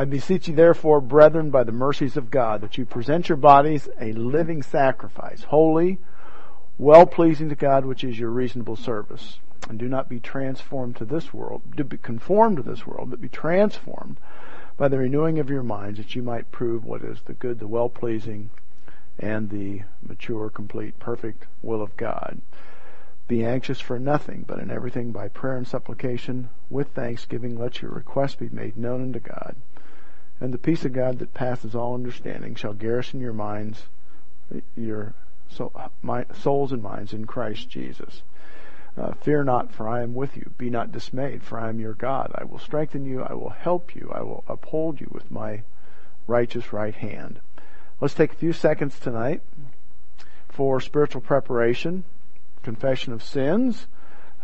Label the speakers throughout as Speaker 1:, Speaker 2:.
Speaker 1: I beseech you therefore, brethren, by the mercies of God, that you present your bodies a living sacrifice, holy, well pleasing to God, which is your reasonable service. And do not be transformed to this world, do be conformed to this world, but be transformed by the renewing of your minds, that you might prove what is the good, the well pleasing, and the mature, complete, perfect will of God. Be anxious for nothing, but in everything by prayer and supplication, with thanksgiving, let your requests be made known unto God. And the peace of God that passes all understanding shall garrison your minds, your so, my, souls and minds in Christ Jesus. Uh, fear not, for I am with you. Be not dismayed, for I am your God. I will strengthen you. I will help you. I will uphold you with my righteous right hand. Let's take a few seconds tonight for spiritual preparation, confession of sins.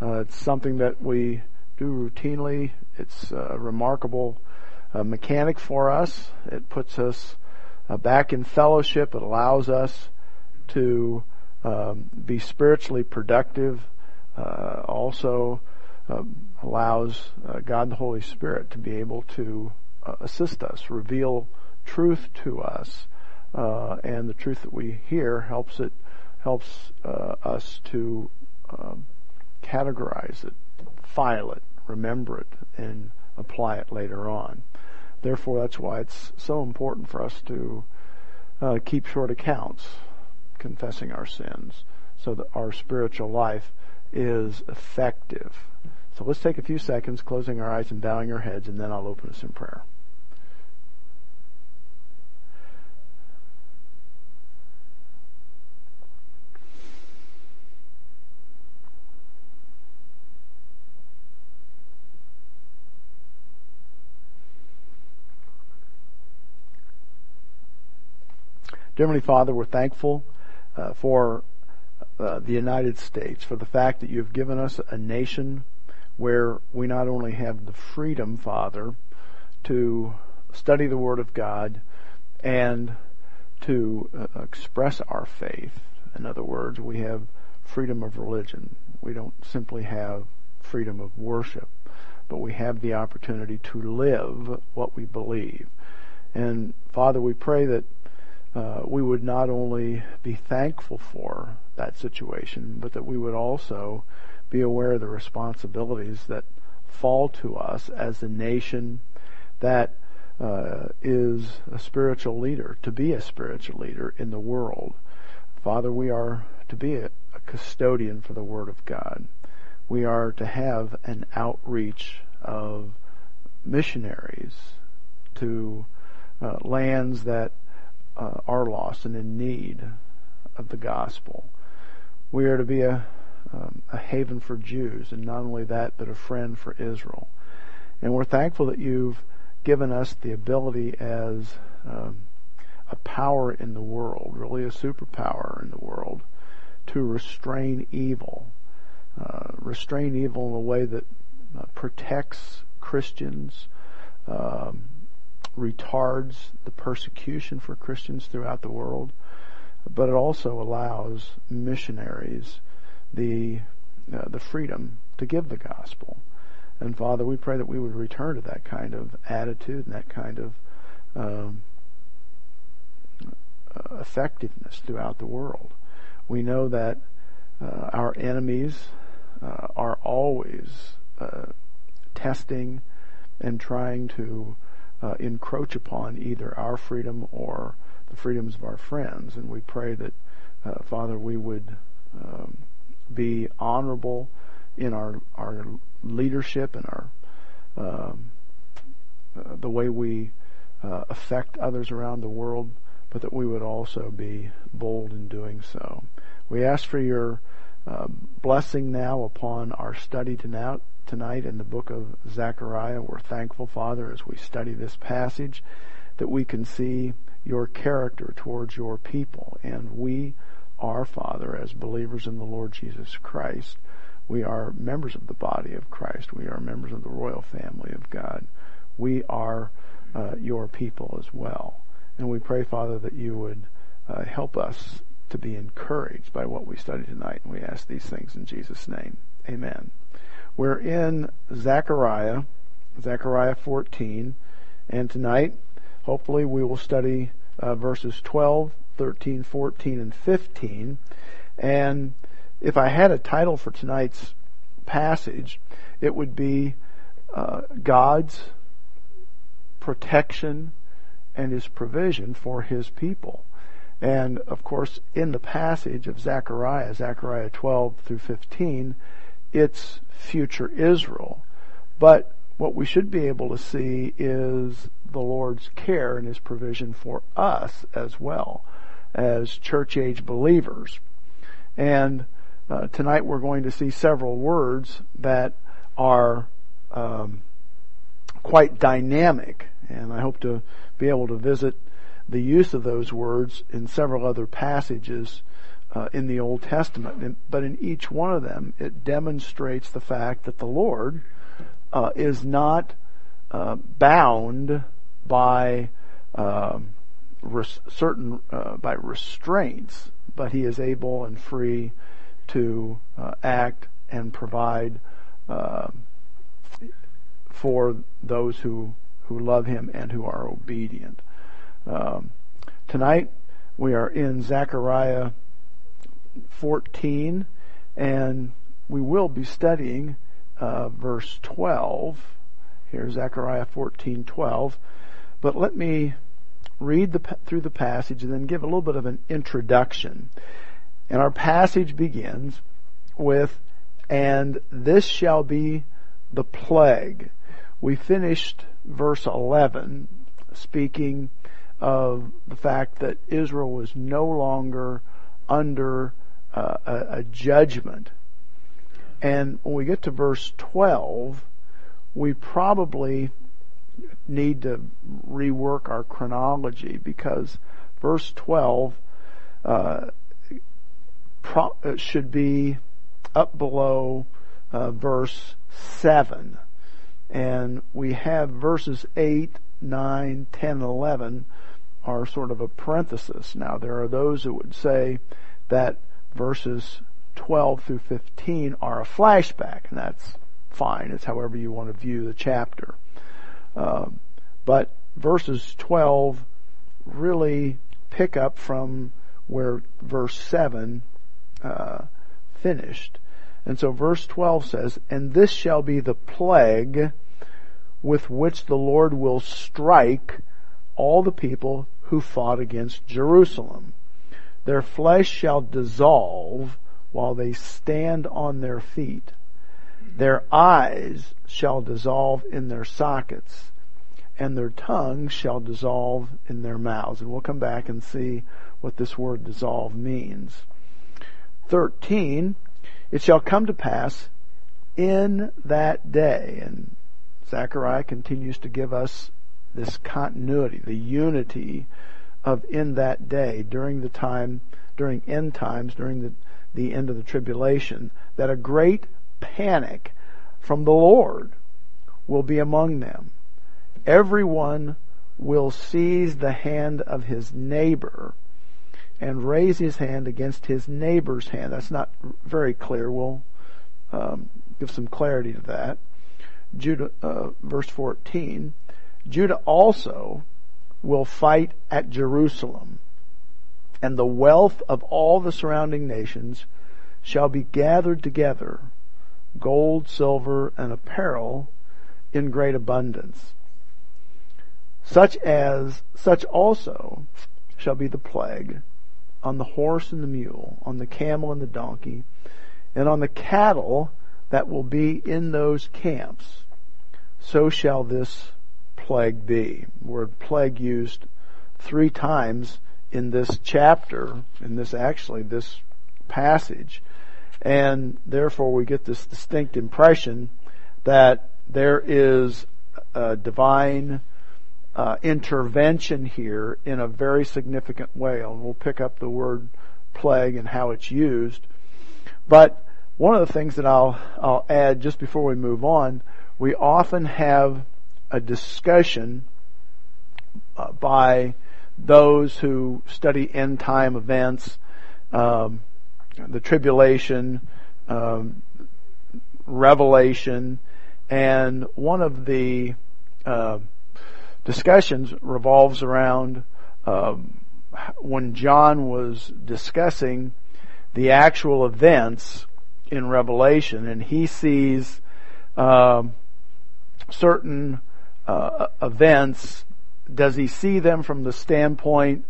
Speaker 1: Uh, it's something that we do routinely. It's a remarkable uh, mechanic for us. It puts us uh, back in fellowship. It allows us to um, be spiritually productive. Uh, also um, allows uh, God the Holy Spirit to be able to uh, assist us, reveal truth to us uh, and the truth that we hear helps it helps us to um, categorize it, file it, remember it, and apply it later on. Therefore, that's why it's so important for us to uh, keep short accounts, confessing our sins, so that our spiritual life is effective. So let's take a few seconds, closing our eyes and bowing our heads, and then I'll open us in prayer. Heavenly Father, we're thankful uh, for uh, the United States, for the fact that you've given us a nation where we not only have the freedom, Father, to study the Word of God and to uh, express our faith. In other words, we have freedom of religion. We don't simply have freedom of worship, but we have the opportunity to live what we believe. And Father, we pray that uh, we would not only be thankful for that situation, but that we would also be aware of the responsibilities that fall to us as a nation that uh, is a spiritual leader, to be a spiritual leader in the world. Father, we are to be a, a custodian for the Word of God. We are to have an outreach of missionaries to uh, lands that uh, are lost and in need of the gospel. We are to be a, um, a haven for Jews, and not only that, but a friend for Israel. And we're thankful that you've given us the ability as um, a power in the world, really a superpower in the world, to restrain evil. Uh, restrain evil in a way that uh, protects Christians, um, retards the persecution for Christians throughout the world, but it also allows missionaries the uh, the freedom to give the gospel. And Father, we pray that we would return to that kind of attitude and that kind of um, uh, effectiveness throughout the world. We know that uh, our enemies uh, are always uh, testing and trying to uh, encroach upon either our freedom or the freedoms of our friends. And we pray that, uh, Father, we would um, be honorable in our our leadership and our um, uh, the way we uh, affect others around the world, but that we would also be bold in doing so. We ask for your uh, blessing now upon our study tonight, tonight in the book of Zechariah. We're thankful, Father, as we study this passage, that we can see your character towards your people. And we are, Father, as believers in the Lord Jesus Christ, we are members of the body of Christ. We are members of the royal family of God. We are uh, your people as well. And we pray, Father, that you would uh, help us to be encouraged by what we study tonight. And we ask these things in Jesus' name. Amen. We're in Zechariah, Zechariah 14, And tonight, hopefully, we will study uh, verses 12, 13, 14, and 15. And if I had a title for tonight's passage, it would be uh, God's protection and His provision for His people. And of course, in the passage of Zechariah, Zechariah 12 through 15, it's future Israel. But what we should be able to see is the Lord's care and His provision for us as well as church age believers. And uh, tonight we're going to see several words that are um, quite dynamic, and I hope to be able to visit the use of those words in several other passages uh, in the Old Testament. And, but in each one of them, it demonstrates the fact that the Lord uh, is not uh, bound by um, res- certain uh, by restraints, but He is able and free to uh, act and provide uh, for those who who love Him and who are obedient. Um, tonight we are in Zechariah 14, and we will be studying uh, verse 12. Here, Zechariah 14:12. But let me read the, through the passage and then give a little bit of an introduction. And our passage begins with, "And this shall be the plague." We finished verse 11 speaking of the fact that Israel was no longer under uh, a, a judgment. And when we get to verse 12, we probably need to rework our chronology because verse 12 uh, pro- uh, should be up below uh, verse 7. And we have verses 8, 9, 10, 11 are sort of a parenthesis. Now, there are those who would say that verses 12 through 15 are a flashback, and that's fine. It's however you want to view the chapter. Um, but verses 12 really pick up from where verse 7 uh, finished. And so verse 12 says, And this shall be the plague with which the Lord will strike all the people who fought against Jerusalem. Their flesh shall dissolve while they stand on their feet. Their eyes shall dissolve in their sockets, and their tongues shall dissolve in their mouths. And we'll come back and see what this word dissolve means. 13, it shall come to pass in that day, and Zechariah continues to give us this continuity, the unity of in that day during the time, during end times, during the, the end of the tribulation, that a great panic from the Lord will be among them. Everyone will seize the hand of his neighbor and raise his hand against his neighbor's hand. That's not very clear. We'll um, give some clarity to that. Judah, uh, verse 14. Judah also will fight at Jerusalem, and the wealth of all the surrounding nations shall be gathered together, gold, silver, and apparel in great abundance. Such as, such also shall be the plague on the horse and the mule, on the camel and the donkey, and on the cattle that will be in those camps. So shall this plague be. Word plague used three times in this chapter, in this actually, this passage. And therefore we get this distinct impression that there is a divine uh, intervention here in a very significant way. And we'll pick up the word plague and how it's used. But one of the things that I'll, I'll add just before we move on, we often have a discussion uh, by those who study end time events, um, the tribulation, um, revelation, and one of the uh, discussions revolves around um, when John was discussing the actual events in Revelation, and he sees um, certain uh, events. Does he see them from the standpoint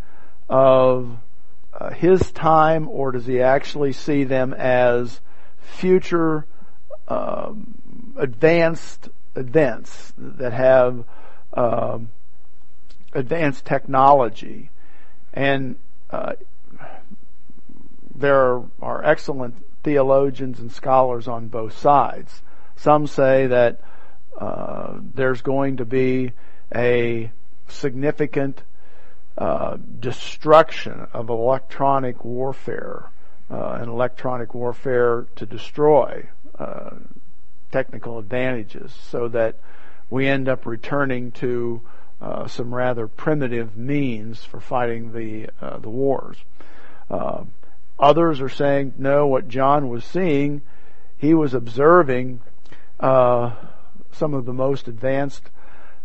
Speaker 1: of uh, his time, or does he actually see them as future um, advanced events that have um, advanced technology? And uh, there are excellent theologians and scholars on both sides. Some say that uh, there's going to be a significant uh, destruction of electronic warfare uh, and electronic warfare to destroy uh, technical advantages so that we end up returning to uh, some rather primitive means for fighting the uh, the wars. Uh, others are saying no. What John was seeing, he was observing uh, some of the most advanced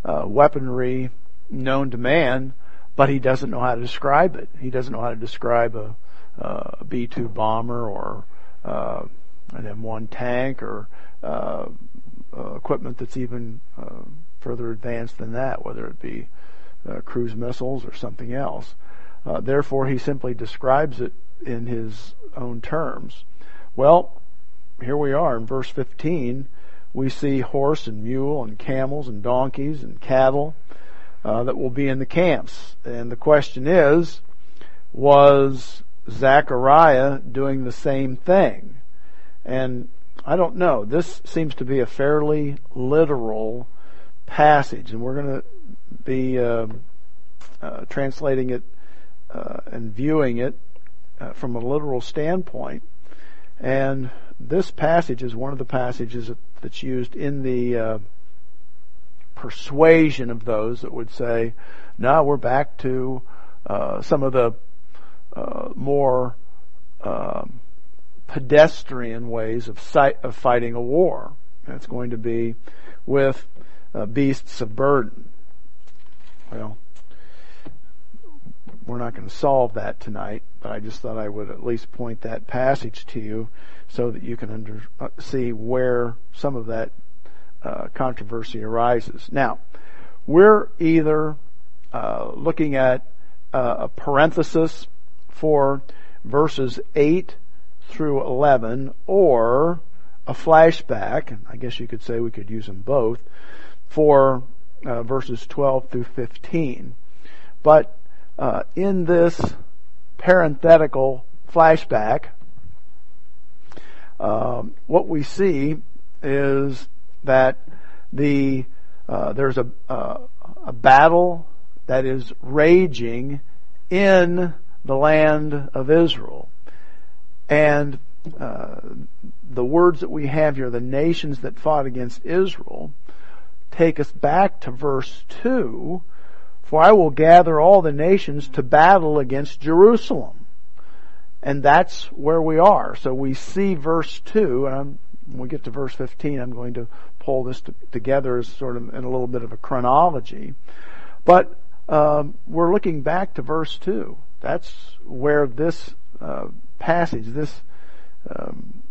Speaker 1: uh, weaponry known to man, but he doesn't know how to describe it. He doesn't know how to describe a uh, a B-2 bomber or uh, an M1 tank or uh, uh, equipment that's even uh, further advanced than that, whether it be uh, cruise missiles or something else. Therefore, he simply describes it in his own terms. Well, here we are in verse 15. We see horse and mule and camels and donkeys and cattle uh, that will be in the camps. And the question is, was Zechariah doing the same thing? And I don't know. This seems to be a fairly literal passage, and we're going to be uh, uh, translating it uh, and viewing it uh, from a literal standpoint. And this passage is one of the passages that's used in the uh, persuasion of those that would say, "No, we're back to uh, some of the more." Um, pedestrian ways of, of fighting a war. It's going to be with uh, beasts of burden. Well, we're not going to solve that tonight, but I just thought I would at least point that passage to you so that you can under, uh, see where some of that uh, controversy arises. Now, we're either uh, looking at uh, a parenthesis for verses 8 through 11 or a flashback, I guess you could say we could use them both, for uh, verses 12 through 15. But uh, in this parenthetical flashback, um, what we see is that the uh, there's a uh, a battle that is raging in the land of Israel. And uh, the words that we have here, the nations that fought against Israel, take us back to verse 2 For I will gather all the nations to battle against Jerusalem. And that's where we are. So we see verse 2, and when we get to verse 15, I'm going to pull this to, together as sort of in a little bit of a chronology. But um, we're looking back to verse 2. That's where this uh, passage, this um,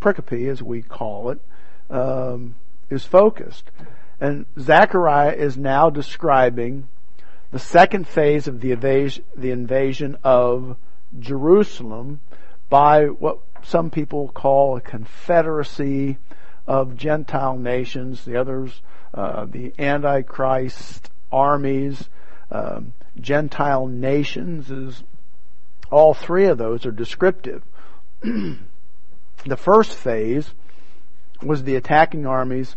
Speaker 1: pericope, as we call it, um, is focused. And Zechariah is now describing the second phase of the invasion, the invasion of Jerusalem by what some people call a confederacy of Gentile nations. The others, uh, the Antichrist armies, um, Gentile nations is all three of those are descriptive. the first phase was the attacking armies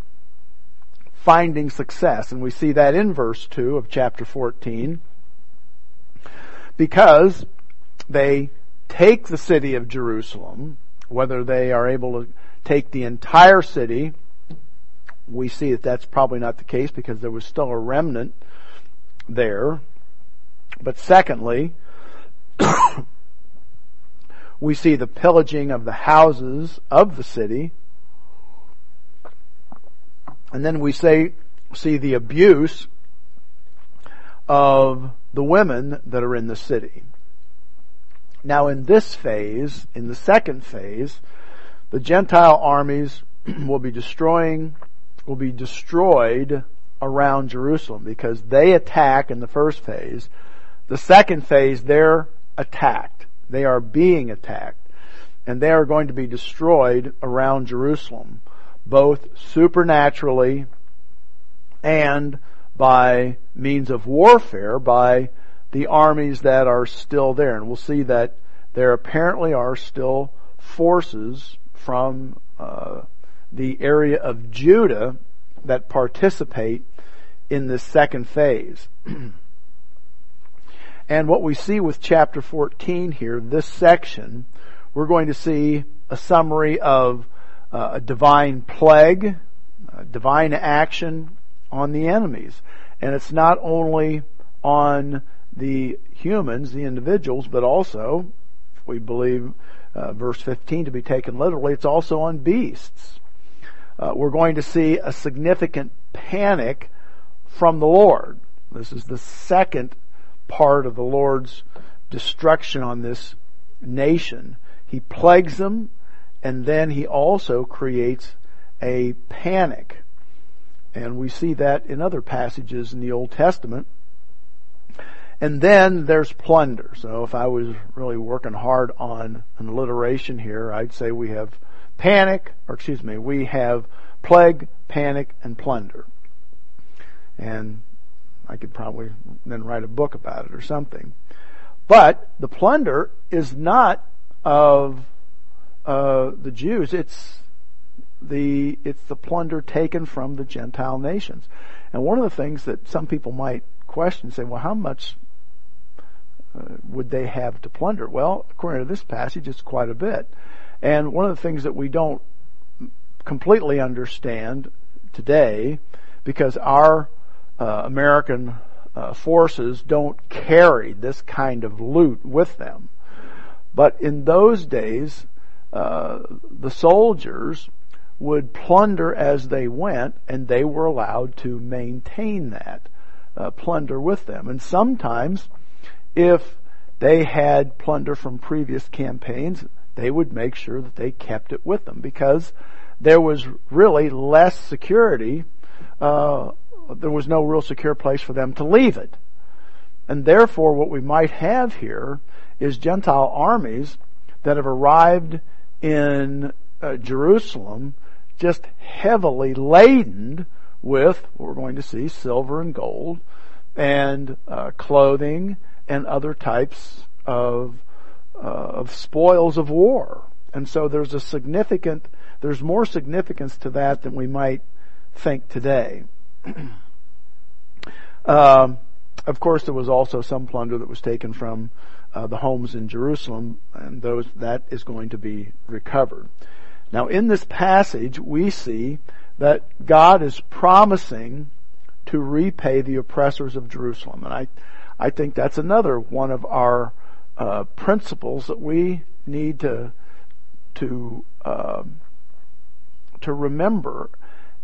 Speaker 1: finding success, and we see that in verse 2 of chapter 14, because they take the city of Jerusalem, whether they are able to take the entire city, we see that that's probably not the case because there was still a remnant there. But secondly, we see the pillaging of the houses of the city. And then we say, see the abuse of the women that are in the city. Now in this phase, in the second phase, the Gentile armies will be destroying, will be destroyed around Jerusalem because they attack in the first phase. The second phase, they're attacked. They are being attacked. And they are going to be destroyed around Jerusalem, both supernaturally and by means of warfare by the armies that are still there. And we'll see that there apparently are still forces from uh, the area of Judah that participate in this second phase. and what we see with chapter 14 here, this section, we're going to see a summary of a divine plague, a divine action on the enemies. And it's not only on the humans, the individuals, but also, if we believe uh, verse 15 to be taken literally, it's also on beasts. Uh, we're going to see a significant panic from the Lord. This is the second part of the Lord's destruction on this nation. He plagues them, and then he also creates a panic. And we see that in other passages in the Old Testament. And then there's plunder. So if I was really working hard on an alliteration here, I'd say we have panic, or excuse me, we have plague, panic, and plunder. And I could probably then write a book about it or something. But the plunder is not of uh, the Jews. It's the it's the plunder taken from the Gentile nations. And one of the things that some people might question, say, well, how much uh, would they have to plunder? Well, according to this passage, it's quite a bit. And one of the things that we don't completely understand today, because our uh, American uh, forces don't carry this kind of loot with them. But in those days, uh, the soldiers would plunder as they went, and they were allowed to maintain that uh, plunder with them. And sometimes, if they had plunder from previous campaigns, they would make sure that they kept it with them because there was really less security. Uh, there was no real secure place for them to leave it. And therefore, what we might have here is Gentile armies that have arrived in uh, Jerusalem just heavily laden with we're going to see silver and gold and uh, clothing and other types of uh, of spoils of war. And so there's a significant there's more significance to that than we might think today. um, of course, there was also some plunder that was taken from uh, the homes in Jerusalem, and those that is going to be recovered. Now in this passage, we see that God is promising to repay the oppressors of Jerusalem. And I, I think that's another one of our uh, principles that we need to, to, uh, to remember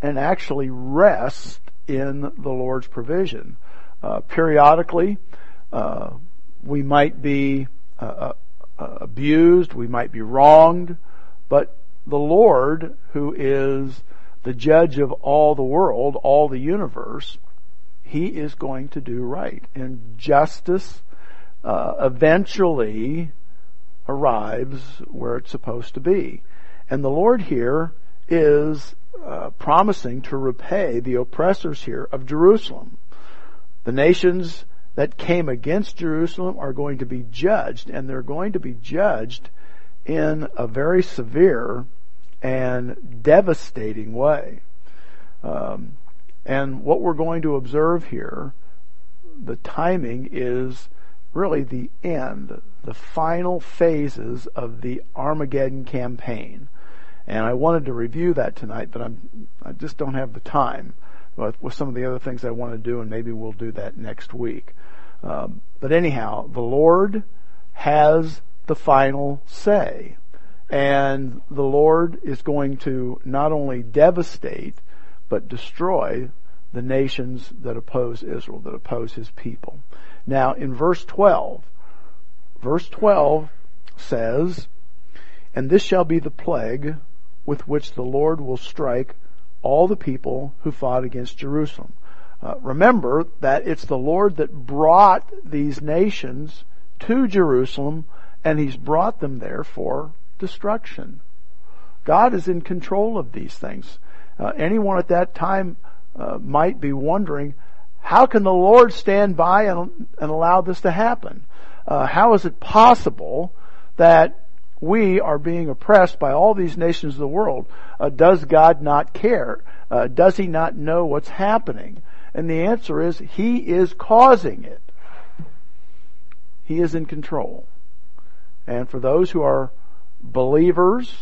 Speaker 1: and actually rest in the Lord's provision. Uh, periodically, uh, we might be uh, uh, abused, we might be wronged, but the Lord, who is the judge of all the world, all the universe, he is going to do right. And justice uh, eventually arrives where it's supposed to be. And the Lord here is uh, promising to repay the oppressors here of Jerusalem. The nations that came against Jerusalem are going to be judged, and they're going to be judged in a very severe and devastating way. Um, and what we're going to observe here, the timing is really the end, the final phases of the Armageddon campaign. And I wanted to review that tonight, but I'm, I just don't have the time with, some of the other things I want to do, and maybe we'll do that next week. Um, but anyhow, the Lord has the final say. And the Lord is going to not only devastate, but destroy the nations that oppose Israel, that oppose his people. Now, in verse 12, verse 12 says, And this shall be the plague with which the Lord will strike all the people who fought against Jerusalem. Uh, remember that it's the Lord that brought these nations to Jerusalem and he's brought them there for destruction. God is in control of these things. Uh, anyone at that time uh, might be wondering, how can the Lord stand by and, and allow this to happen? Uh, how is it possible that we are being oppressed by all these nations of the world? Uh, does God not care? Uh, does He not know what's happening? And the answer is, He is causing it. He is in control. And for those who are believers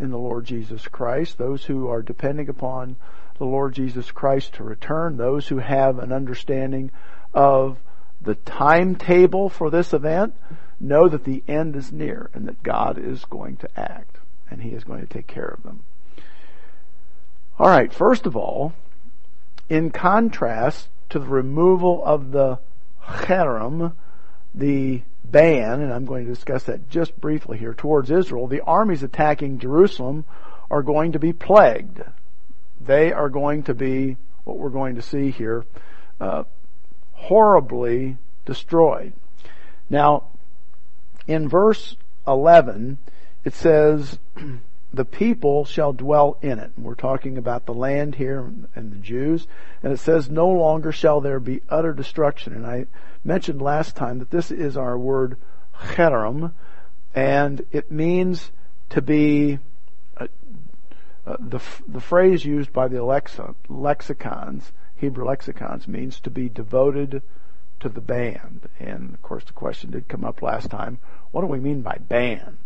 Speaker 1: in the Lord Jesus Christ, those who are depending upon the Lord Jesus Christ to return, those who have an understanding of the timetable for this event, know that the end is near and that God is going to act and He is going to take care of them. Alright, first of all, in contrast to the removal of the cherem, the ban, and I'm going to discuss that just briefly here, towards Israel, the armies attacking Jerusalem are going to be plagued. They are going to be, what we're going to see here, uh, horribly destroyed. Now, in verse 11, it says, the people shall dwell in it. We're talking about the land here and the Jews. And it says, no longer shall there be utter destruction. And I mentioned last time that this is our word cherem, and it means to be, uh, uh, the, the phrase used by the lexicons, Hebrew lexicons, means to be devoted to the band. And of course the question did come up last time, what do we mean by band?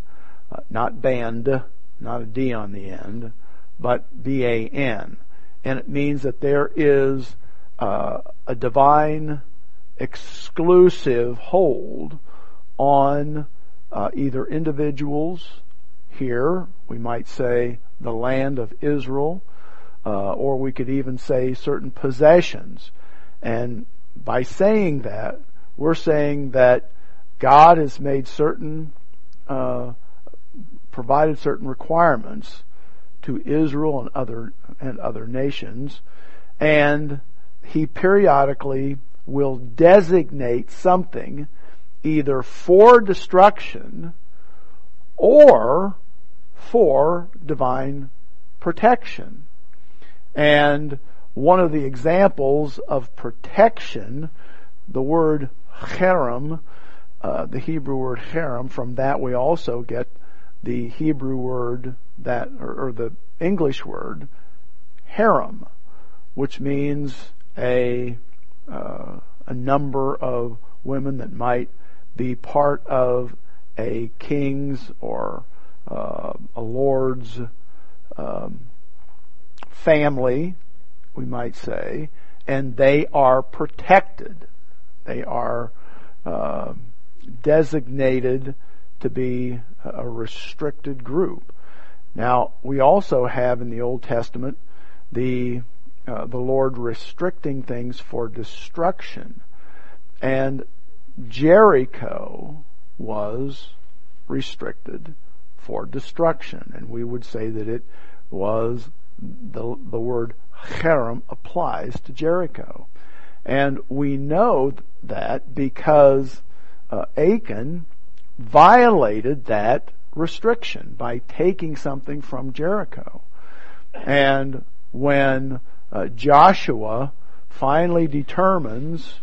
Speaker 1: Uh, not band, not a D on the end, but B-A-N. And it means that there is uh, a divine exclusive hold on uh, either individuals here, we might say the land of Israel, uh, or we could even say certain possessions. And by saying that, we're saying that God has made certain uh, provided certain requirements to Israel and other and other nations, and he periodically will designate something either for destruction or for divine protection. And one of the examples of protection, the word cherem, uh, the Hebrew word cherem, from that we also get the Hebrew word that, or, or the English word, harem, which means a uh, a number of women that might be part of a king's or uh, a lord's um, family, we might say, and they are protected. They are uh, designated to be a restricted group. Now, we also have in the Old Testament the uh, the Lord restricting things for destruction. And Jericho was restricted for destruction. And we would say that it was the, the word cherem applies to Jericho. And we know that because uh, Achan violated that restriction by taking something from Jericho. And when uh, Joshua finally determines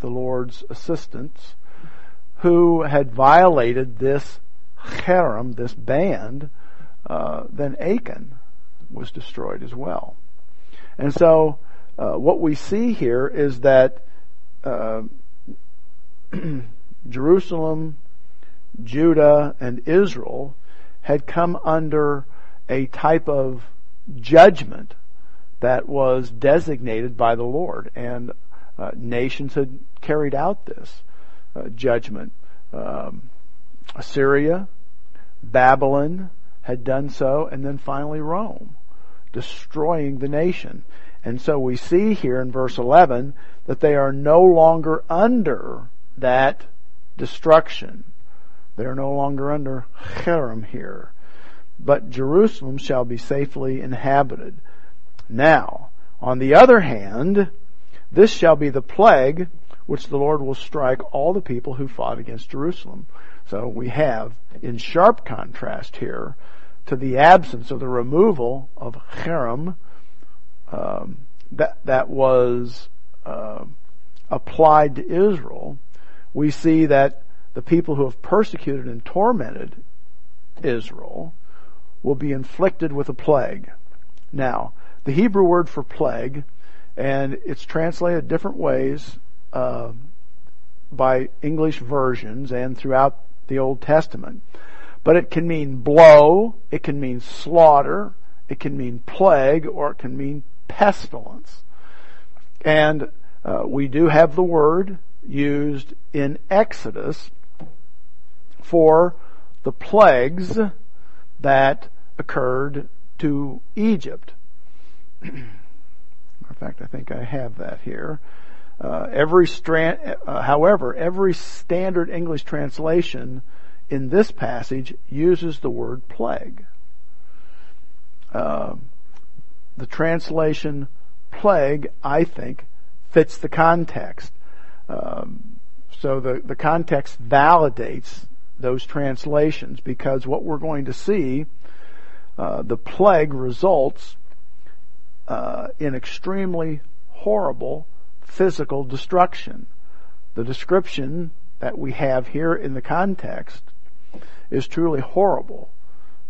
Speaker 1: the Lord's assistance who had violated this cherem, this band, uh, then Achan was destroyed as well. And so, uh, what we see here is that uh, Jerusalem, Judah, and Israel had come under a type of judgment that was designated by the Lord, and uh, nations had carried out this uh, judgment. Um, Assyria, Babylon had done so, and then finally Rome, destroying the nation. And so we see here in verse 11 that they are no longer under that destruction. They are no longer under Cherem here. But Jerusalem shall be safely inhabited. Now, on the other hand, this shall be the plague which the Lord will strike all the people who fought against Jerusalem. So we have, in sharp contrast here, to the absence or the removal of Cherem, um, that that was uh, applied to Israel, we see that the people who have persecuted and tormented Israel will be inflicted with a plague. Now, the Hebrew word for plague, and it's translated different ways uh, by English versions and throughout the Old Testament. But it can mean blow, it can mean slaughter, it can mean plague, or it can mean pestilence. And uh, we do have the word used in Exodus for the plagues that occurred to Egypt. in fact, I think I have that here. Uh, every strand, uh, however, every standard English translation in this passage uses the word plague. Uh, the translation plague, I think, fits the context. Um, so the, the context validates those translations because what we're going to see, uh, the plague results uh, in extremely horrible physical destruction. The description that we have here in the context is truly horrible.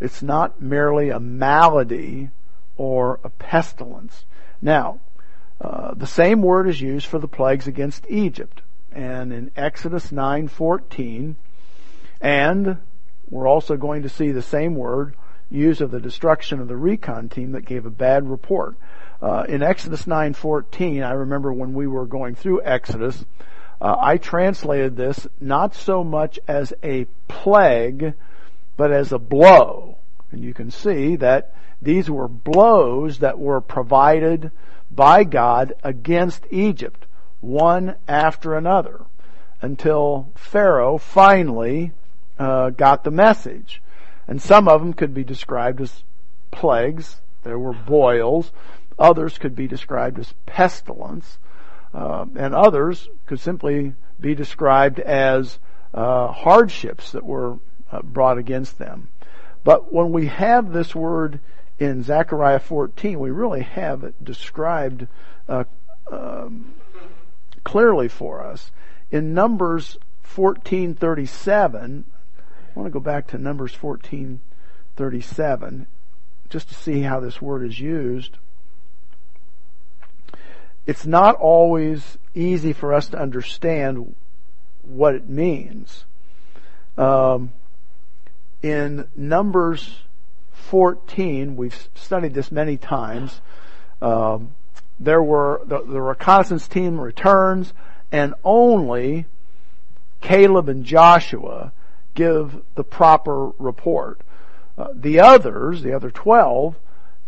Speaker 1: It's not merely a malady or a pestilence. Now, uh, the same word is used for the plagues against Egypt, and in Exodus 9:14, and we're also going to see the same word used of the destruction of the recon team that gave a bad report. Uh, in Exodus 9:14, I remember when we were going through Exodus, uh, I translated this not so much as a plague, but as a blow. And you can see that these were blows that were provided by God against Egypt, one after another, until Pharaoh finally uh, got the message. And some of them could be described as plagues. There were boils. Others could be described as pestilence uh, and others could simply be described as uh, hardships that were uh, brought against them. But when we have this word in Zechariah 14, we really have it described uh, um, clearly for us. In Numbers 14:37, I want to go back to Numbers 14:37 just to see how this word is used it's not always easy for us to understand what it means. Um, in Numbers 14, we've studied this many times. Um, there were the, the reconnaissance team returns, and only Caleb and Joshua give the proper report. Uh, the others, the other 12,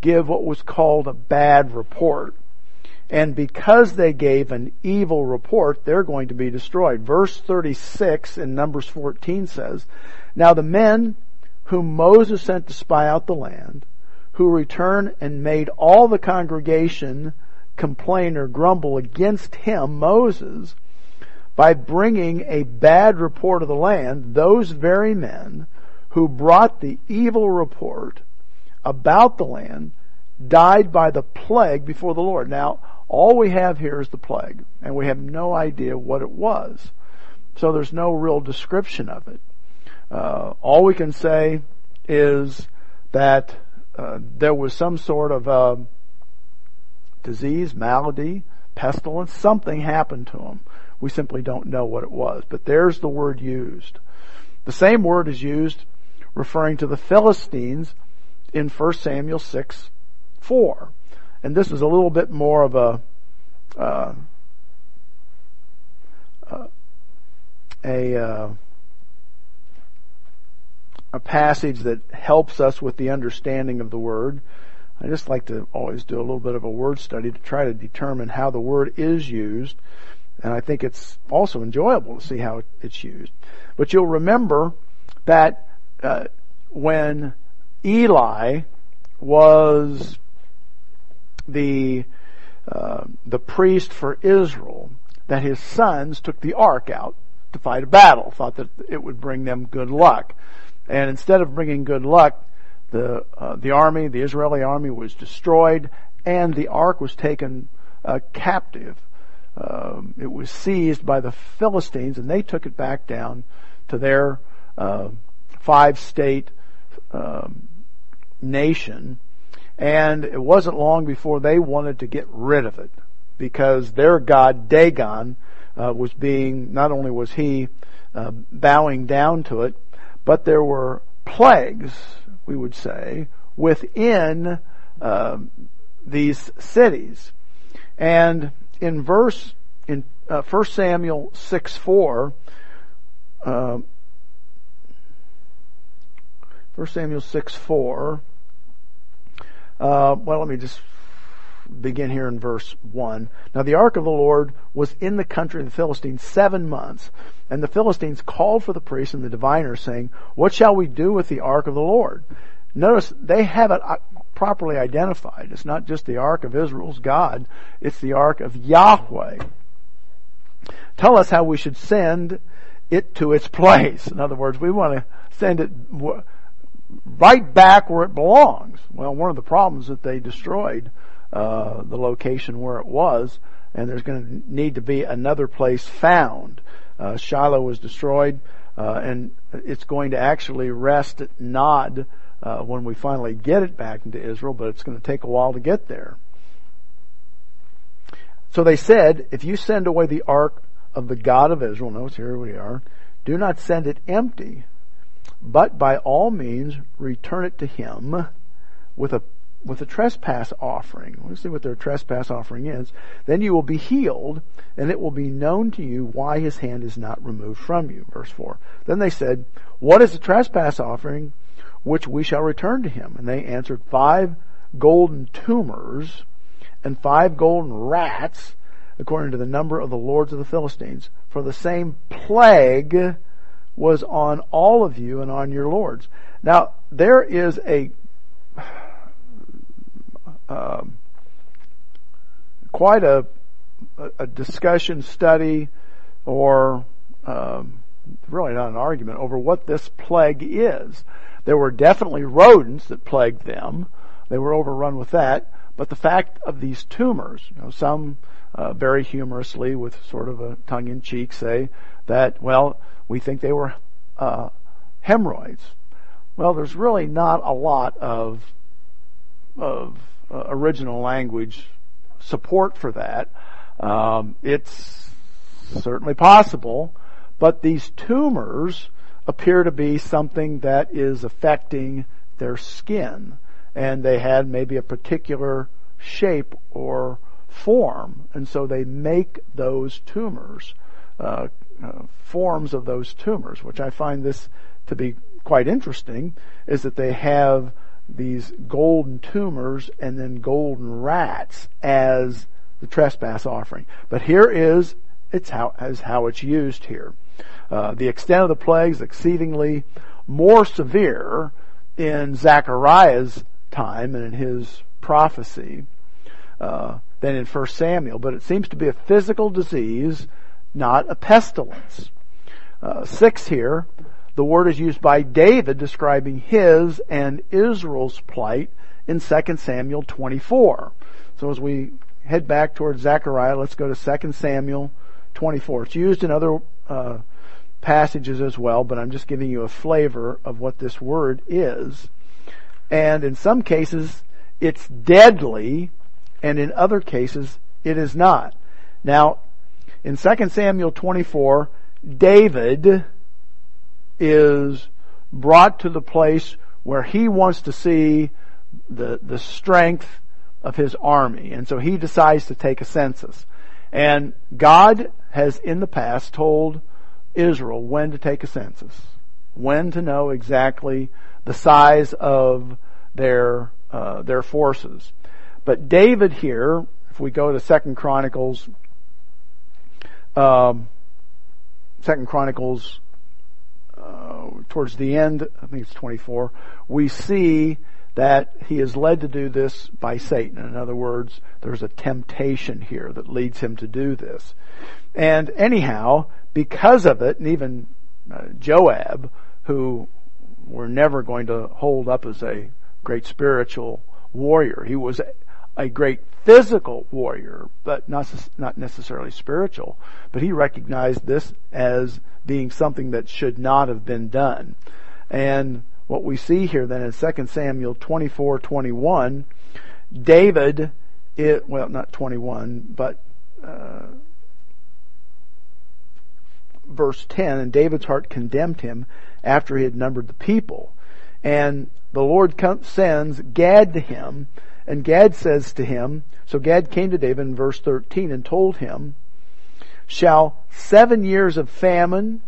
Speaker 1: give what was called a bad report. And because they gave an evil report, they're going to be destroyed. Verse 36 in Numbers 14 says, Now the men whom Moses sent to spy out the land, who returned and made all the congregation complain or grumble against him, Moses, by bringing a bad report of the land, those very men who brought the evil report about the land died by the plague before the Lord. Now, all we have here is the plague, and we have no idea what it was. So there's no real description of it. Uh, all we can say is that uh, there was some sort of uh, disease, malady, pestilence, something happened to them. We simply don't know what it was, but there's the word used. The same word is used referring to the Philistines in 1 Samuel 6, 4 and this is a little bit more of a uh, a uh, a passage that helps us with the understanding of the word. I just like to always do a little bit of a word study to try to determine how the word is used. And I think it's also enjoyable to see how it's used. But you'll remember that uh, when Eli was the uh, the priest for Israel, that his sons took the ark out to fight a battle, thought that it would bring them good luck, and instead of bringing good luck, the uh, the army, the Israeli army, was destroyed, and the ark was taken uh, captive. Um, it was seized by the Philistines, and they took it back down to their uh, five-state um, nation. And it wasn't long before they wanted to get rid of it because their god Dagon uh, was being not only was he uh, bowing down to it, but there were plagues we would say, within uh, these cities. And in verse, in uh, 1 Samuel 6 4, uh, 1 Samuel 6 4, uh, well, let me just begin here in verse 1. Now the ark of the Lord was in the country of the Philistines seven months, and the Philistines called for the priests and the diviners, saying, What shall we do with the ark of the Lord? Notice they have it uh, properly identified. It's not just the ark of Israel's God, it's the ark of Yahweh. Tell us how we should send it to its place. In other words, we want to send it right back where it belongs. Well, one of the problems that they destroyed uh, the location where it was, and there's going to need to be another place found. Uh, Shiloh was destroyed, uh, and it's going to actually rest at Nob uh, when we finally get it back into Israel, but it's going to take a while to get there. So they said, if you send away the ark of the God of Israel, notice here we are, do not send it empty, but by all means return it to him with a with a trespass offering. Let's see what their trespass offering is. Then you will be healed, and it will be known to you why his hand is not removed from you. Verse 4. Then they said, What is the trespass offering which we shall return to him? And they answered, Five golden tumors and five golden rats, according to the number of the lords of the Philistines. For the same plague was on all of you and on your lords. Now, there is a um, quite a, a discussion, study, or um, really not an argument over what this plague is. There were definitely rodents that plagued them. They were overrun with that. But the fact of these tumors, you know, some uh, very humorously, with sort of a tongue-in-cheek, say that well, we think they were uh, hemorrhoids. Well, there's really not a lot of of uh, original language support for that. Um, it's certainly possible, but these tumors appear to be something that is affecting their skin, and they had maybe a particular shape or form, and so they make those tumors, uh, uh, forms of those tumors, which I find this to be quite interesting, is that they have these golden tumors and then golden rats as the trespass offering. But here is it's how as how it's used here. Uh, the extent of the plagues exceedingly more severe in Zechariah's time and in his prophecy uh, than in 1 Samuel, but it seems to be a physical disease, not a pestilence. Uh, six here, the word is used by David describing his and Israel's plight in 2 Samuel 24. So as we head back towards Zechariah, let's go to 2 Samuel 24. It's used in other uh, passages as well, but I'm just giving you a flavor of what this word is. And in some cases, it's deadly, and in other cases, it is not. Now, in 2 Samuel 24, David is brought to the place where he wants to see the, the strength of his army. And so he decides to take a census. And God has in the past told Israel when to take a census, when to know exactly the size of their uh, their forces. But David here, if we go to Second Chronicles, um, Second Chronicles, uh, towards the end, I think it's 24, we see that he is led to do this by Satan. In other words, there's a temptation here that leads him to do this. And anyhow, because of it, and even uh, Joab, who we're never going to hold up as a great spiritual warrior, he was a great physical warrior, but not, not necessarily spiritual. But he recognized this as being something that should not have been done. And what we see here then in 2 Samuel 24, 21, David, it, well, not 21, but, uh, verse 10, and David's heart condemned him after he had numbered the people. And the Lord sends Gad to him, and Gad says to him, so Gad came to David in verse 13 and told him, Shall seven years of famine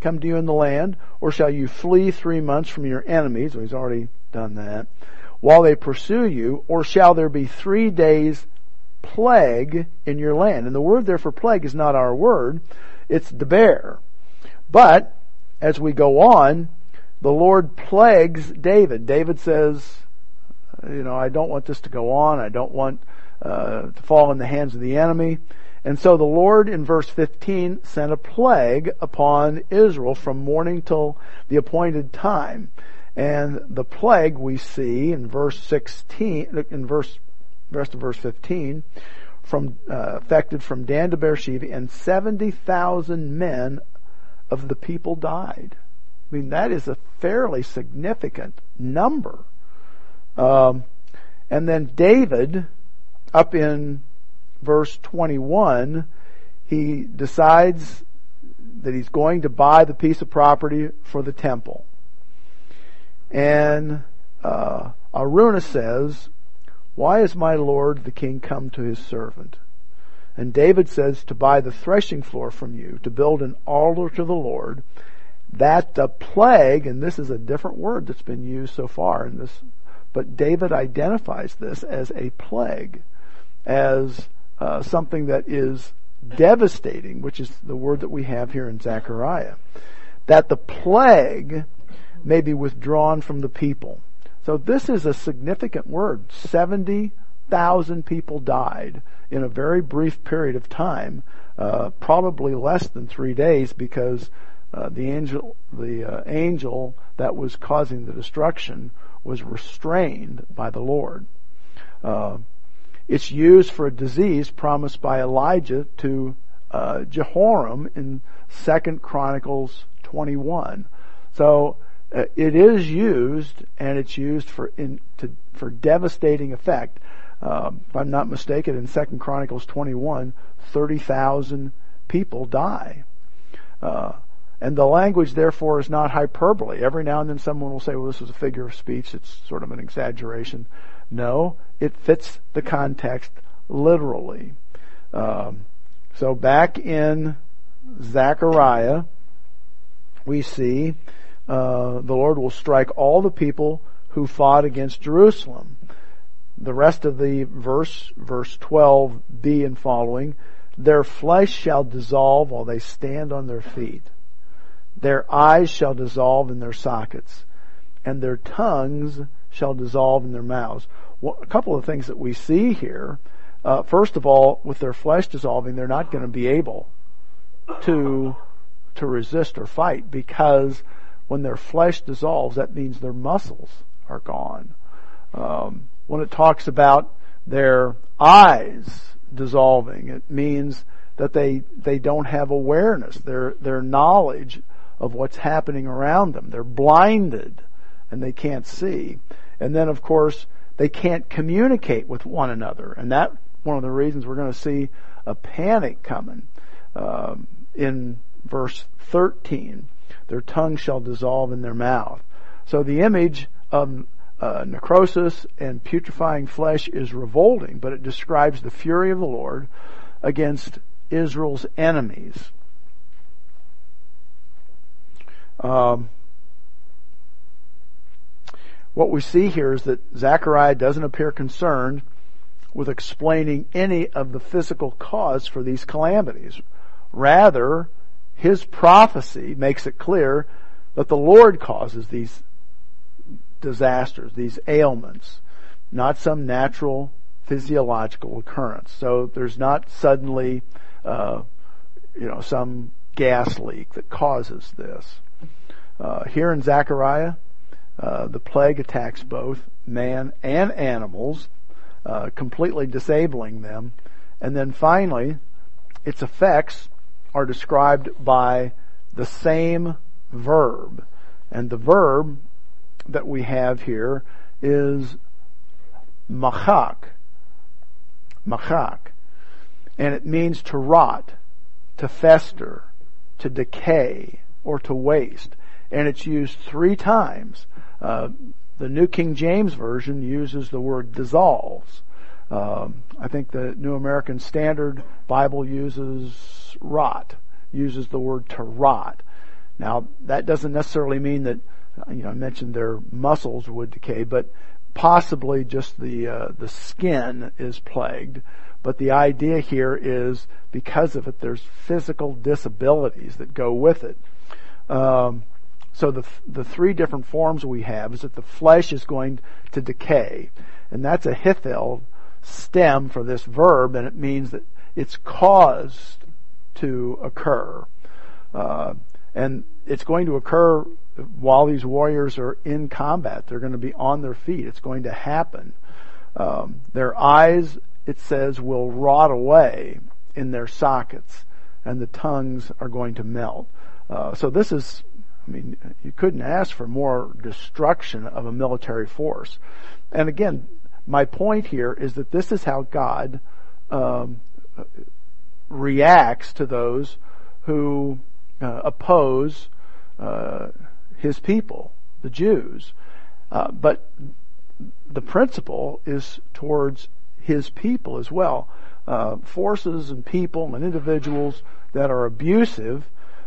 Speaker 1: come to you in the land, or shall you flee three months from your enemies? Well, he's already done that. While they pursue you, or shall there be three days plague in your land? And the word there for plague is not our word, it's deber. But, as we go on, the Lord plagues David. David says, you know, I don't want this to go on. I don't want uh, to fall in the hands of the enemy. And so the Lord in verse 15 sent a plague upon Israel from morning till the appointed time. And the plague we see in verse 16, in verse, rest of verse 15, from, uh, affected from Dan to Beersheba and 70,000 men of the people died. I mean, that is a fairly significant number. Um, and then David, up in verse 21, he decides that he's going to buy the piece of property for the temple. And uh, Araunah says, Why has my lord the king come to his servant? And David says, To buy the threshing floor from you, to build an altar to the Lord, that the plague, and this is a different word that's been used so far in this, but David identifies this as a plague, as uh, something that is devastating, which is the word that we have here in Zechariah, that the plague may be withdrawn from the people. So this is a significant word. 70,000 people died in a very brief period of time, uh, probably less than three days because uh, the angel, the uh, angel that was causing the destruction was restrained by the Lord. Uh, it's used for a disease promised by Elijah to uh, Jehoram in Second Chronicles 21. So uh, it is used, and it's used for in, to, for devastating effect. Um, if I'm not mistaken, in Second Chronicles 21, 30,000 people die. Uh, and the language, therefore, is not hyperbole. Every now and then someone will say, well, this is a figure of speech. It's sort of an exaggeration. No, it fits the context literally. Um, so back in Zechariah, we see uh, the Lord will strike all the people who fought against Jerusalem. The rest of the verse, verse 12b and following, their flesh shall dissolve while they stand on their feet. Their eyes shall dissolve in their sockets, and their tongues shall dissolve in their mouths. Well, a couple of things that we see here. Uh, first of all, with their flesh dissolving, they're not going to be able to to resist or fight because when their flesh dissolves, that means their muscles are gone. Um, when it talks about their eyes dissolving, it means that they they don't have awareness. Their their knowledge of what's happening around them. They're blinded and they can't see. And then, of course, they can't communicate with one another. And that one of the reasons we're going to see a panic coming um, in verse 13. Their tongue shall dissolve in their mouth. So the image of uh, necrosis and putrefying flesh is revolting, but it describes the fury of the Lord against Israel's enemies. Um, what we see here is that Zechariah doesn't appear concerned with explaining any of the physical cause for these calamities. Rather, his prophecy makes it clear that the Lord causes these disasters, these ailments, not some natural physiological occurrence. So there's not suddenly, uh, you know, some gas leak that causes this. Uh, here in Zechariah, uh, the plague attacks both man and animals, uh, completely disabling them. And then finally, its effects are described by the same verb. And the verb that we have here is machak. Machak. And it means to rot, to fester, to decay, or to waste. And it's used three times. Uh, the New King James Version uses the word dissolves. Um, I think the New American Standard Bible uses rot, uses the word to rot. Now, that doesn't necessarily mean that, you know, I mentioned their muscles would decay, but possibly just the, uh, the skin is plagued. But the idea here is because of it, there's physical disabilities that go with it. Um, so the the three different forms we have is that the flesh is going to decay, and that's a hiphil stem for this verb, and it means that it's caused to occur. Uh, and it's going to occur while these warriors are in combat. They're going to be on their feet. It's going to happen. Um, their eyes, it says, will rot away in their sockets, and the tongues are going to melt. Uh, so this is, I mean, you couldn't ask for more destruction of a military force. And again, my point here is that this is how God um, reacts to those who uh, oppose uh, his people, the Jews. Uh, but the principle is towards his people as well. Uh, forces and people and individuals that are abusive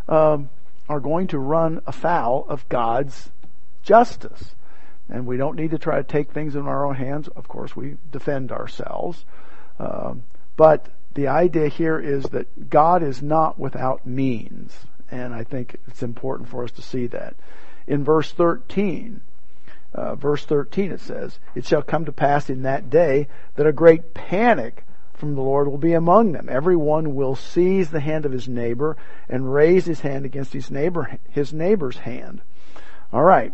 Speaker 1: um, are going to run afoul of God's justice. And we don't need to try to take things in our own hands. Of course, we defend ourselves. Um, but the idea here is that God is not without means. And I think it's important for us to see that. In verse 13, uh, verse 13 it says, It shall come to pass in that day that a great panic from the Lord will be among them. Everyone will seize the hand of his neighbor and raise his hand against his neighbor, his neighbor's hand. Alright,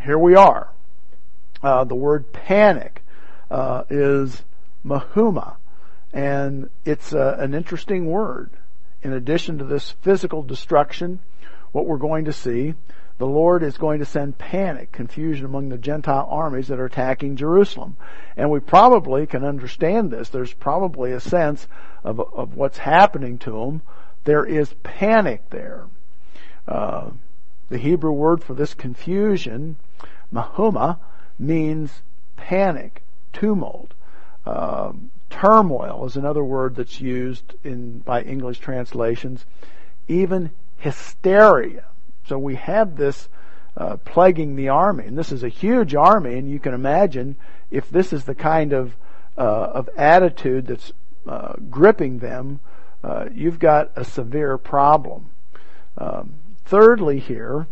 Speaker 1: here we are. Uh, the word panic uh, is mahuma, and it's uh, an interesting word. In addition to this physical destruction, what we're going to see, the Lord is going to send panic, confusion among the Gentile armies that are attacking Jerusalem. And we probably can understand this. There's probably a sense of, of what's happening to them. There is panic there. Uh, the Hebrew word for this confusion, mahuma, means panic, tumult. Um, turmoil is another word that's used in by English translations. Even hysteria. So we have this uh, plaguing the army, and this is a huge army, and you can imagine if this is the kind of uh, of attitude that's uh, gripping them, uh, you've got a severe problem. Um, thirdly, here,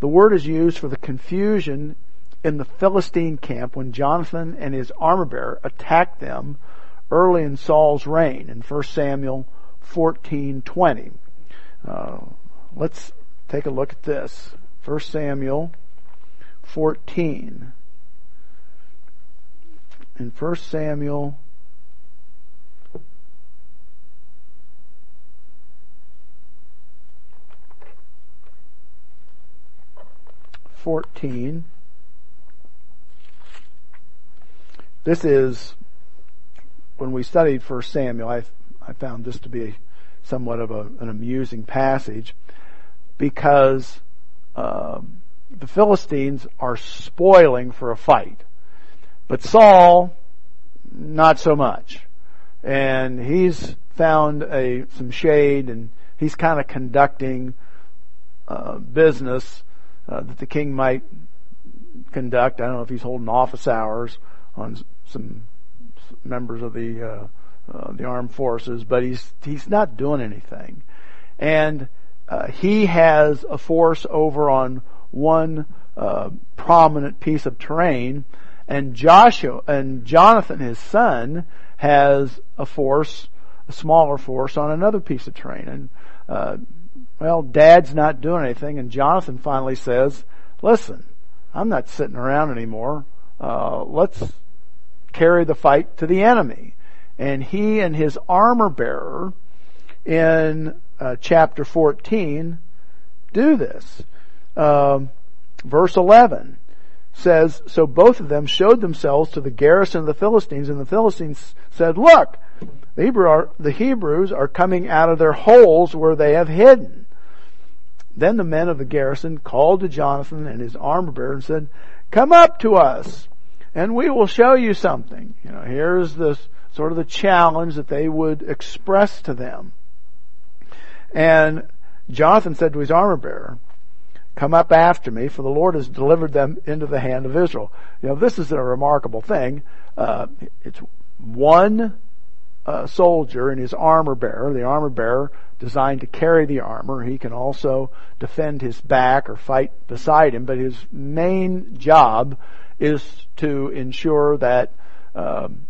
Speaker 1: the word is used for the confusion in the Philistine camp when Jonathan and his armor bearer attacked them early in Saul's reign in 1 Samuel 14:20. Uh, let's take a look at this. 1 Samuel 14. In 1 Samuel Fourteen. This is when we studied First Samuel. I I found this to be somewhat of a, an amusing passage because um, the Philistines are spoiling for a fight, but Saul not so much, and he's found a some shade and he's kind of conducting uh, business uh, that the king might conduct. I don't know if he's holding office hours on some members of the uh, uh, the armed forces, but he's he's not doing anything, and uh, he has a force over on one uh, prominent piece of terrain, and Joshua and Jonathan, his son, has a force, a smaller force on another piece of terrain, and uh, well, Dad's not doing anything, and Jonathan finally says, "Listen, I'm not sitting around anymore. Uh, let's carry the fight to the enemy." And he and his armor bearer in uh, chapter 14 do this. Um, verse 11 says, So both of them showed themselves to the garrison of the Philistines, and the Philistines said, Look, the, Hebrew are, the Hebrews are coming out of their holes where they have hidden. Then the men of the garrison called to Jonathan and his armor bearer and said, Come up to us, and we will show you something. You know, here's this sort of the challenge that they would express to them. And Jonathan said to his armor bearer, come up after me, for the Lord has delivered them into the hand of Israel. You know, this is a remarkable thing. Uh, it's one uh, soldier and his armor bearer, the armor bearer designed to carry the armor. He can also defend his back or fight beside him, but his main job is to ensure that um,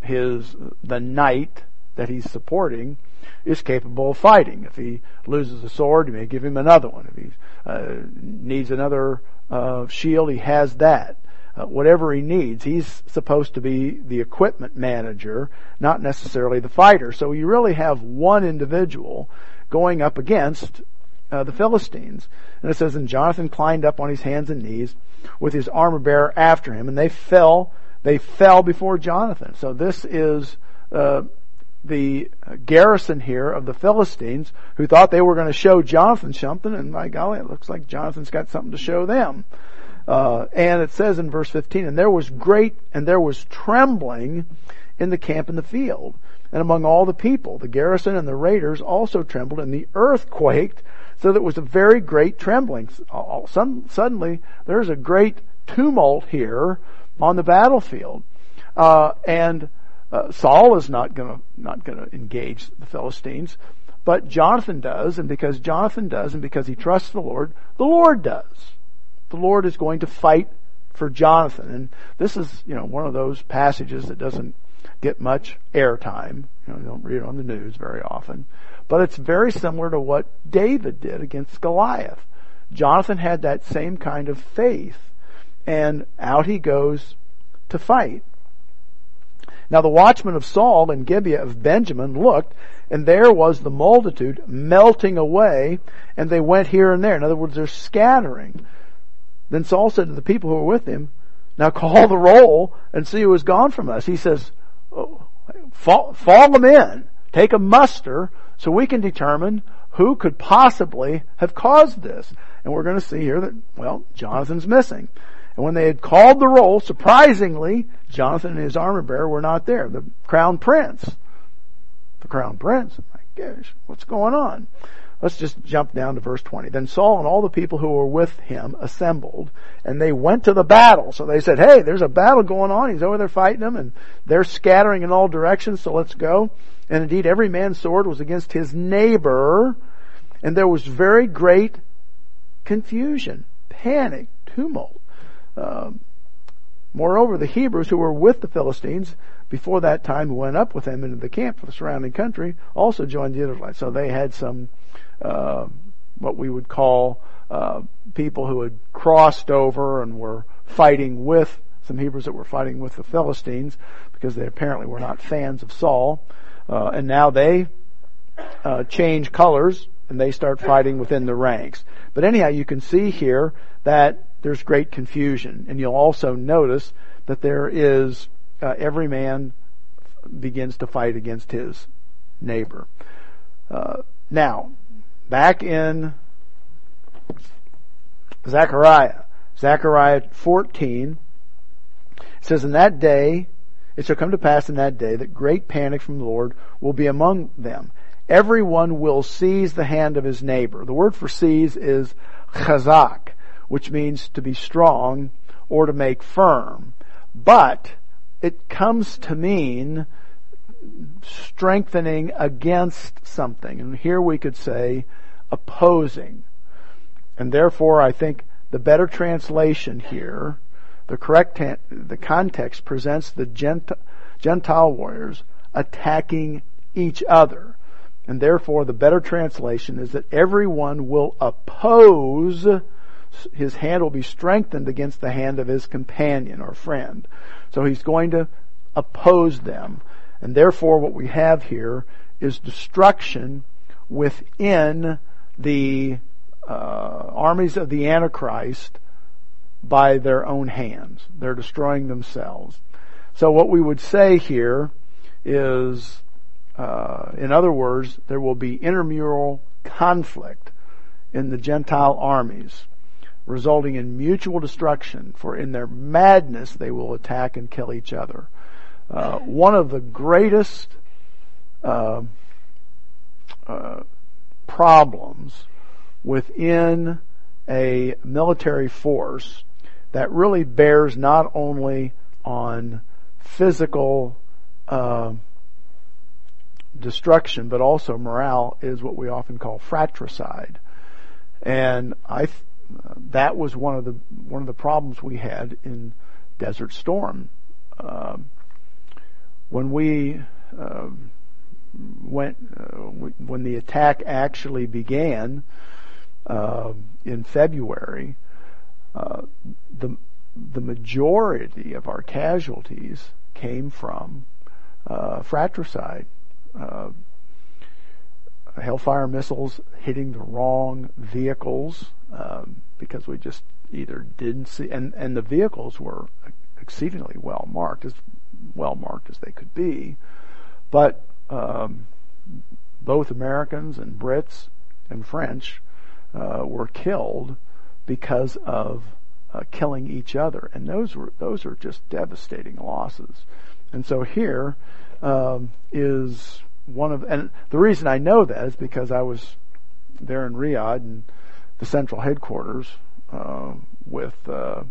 Speaker 1: his the knight that he's supporting is capable of fighting. If he loses a sword, you may give him another one. If he uh, needs another uh, shield, he has that. Uh, whatever he needs, he's supposed to be the equipment manager, not necessarily the fighter. So you really have one individual going up against uh, the Philistines. And it says, and Jonathan climbed up on his hands and knees with his armor bearer after him, and they fell. They fell before Jonathan. So this is uh, the garrison here of the Philistines who thought they were going to show Jonathan something, and by golly, it looks like Jonathan's got something to show them. Uh, and it says in verse 15, and there was great, and there was trembling in the camp in the field, and among all the people. The garrison and the raiders also trembled, and the earth quaked, so that it was a very great trembling. Suddenly, there's a great tumult here on the battlefield. Uh, and uh, Saul is not going to not going to engage the Philistines, but Jonathan does, and because Jonathan does, and because he trusts the Lord, the Lord does. The Lord is going to fight for Jonathan, and this is you know one of those passages that doesn't get much airtime. You know, you don't read it on the news very often, but it's very similar to what David did against Goliath. Jonathan had that same kind of faith, and out he goes to fight. Now the watchmen of Saul and Gibeah of Benjamin looked, and there was the multitude melting away, and they went here and there. In other words, they're scattering. Then Saul said to the people who were with him, now call the roll and see who has gone from us. He says, oh, fall, fall them in. Take a muster so we can determine who could possibly have caused this. And we're going to see here that, well, Jonathan's missing. And when they had called the roll, surprisingly, Jonathan and his armor bearer were not there. The crown prince. The crown prince. My gosh, what's going on? Let's just jump down to verse 20. Then Saul and all the people who were with him assembled, and they went to the battle. So they said, hey, there's a battle going on. He's over there fighting them, and they're scattering in all directions, so let's go. And indeed, every man's sword was against his neighbor, and there was very great confusion, panic, tumult. Um, moreover, the Hebrews who were with the Philistines before that time went up with them into the camp for the surrounding country also joined the Israelites. So they had some uh, what we would call uh, people who had crossed over and were fighting with some Hebrews that were fighting with the Philistines because they apparently were not fans of Saul. Uh, and now they uh, change colors and they start fighting within the ranks. But anyhow, you can see here that there's great confusion. And you'll also notice that there is, uh, every man begins to fight against his neighbor. Uh, now, back in Zechariah, Zechariah 14, it says, In that day, it shall come to pass in that day that great panic from the Lord will be among them. Everyone will seize the hand of his neighbor. The word for seize is chazak which means to be strong or to make firm. But it comes to mean strengthening against something. And here we could say opposing. And therefore I think the better translation here, the correct, the context presents the Gentile warriors attacking each other. And therefore the better translation is that everyone will oppose his hand will be strengthened against the hand of his companion or friend. So he's going to oppose them. And therefore what we have here is destruction within the uh, armies of the Antichrist by their own hands. They're destroying themselves. So what we would say here is, uh, in other words, there will be intramural conflict in the Gentile armies, resulting in mutual destruction, for in their madness they will attack and kill each other. Uh, one of the greatest uh, uh problems within a military force that really bears not only on physical uh, destruction, but also morale is what we often call fratricide. And I, that was one of the one of the problems we had in Desert Storm. Uh, when we uh, went, uh, when the attack actually began uh, in February, uh, the the majority of our casualties came from uh, fratricide. Uh, Hellfire missiles hitting the wrong vehicles um, because we just either didn't see, and, and the vehicles were exceedingly well marked, as well marked as they could be. But um, both Americans and Brits and French uh, were killed because of uh, killing each other, and those were those are just devastating losses. And so here um, is one of, and the reason I know that is because I was there in Riyadh and the central headquarters uh, with uh,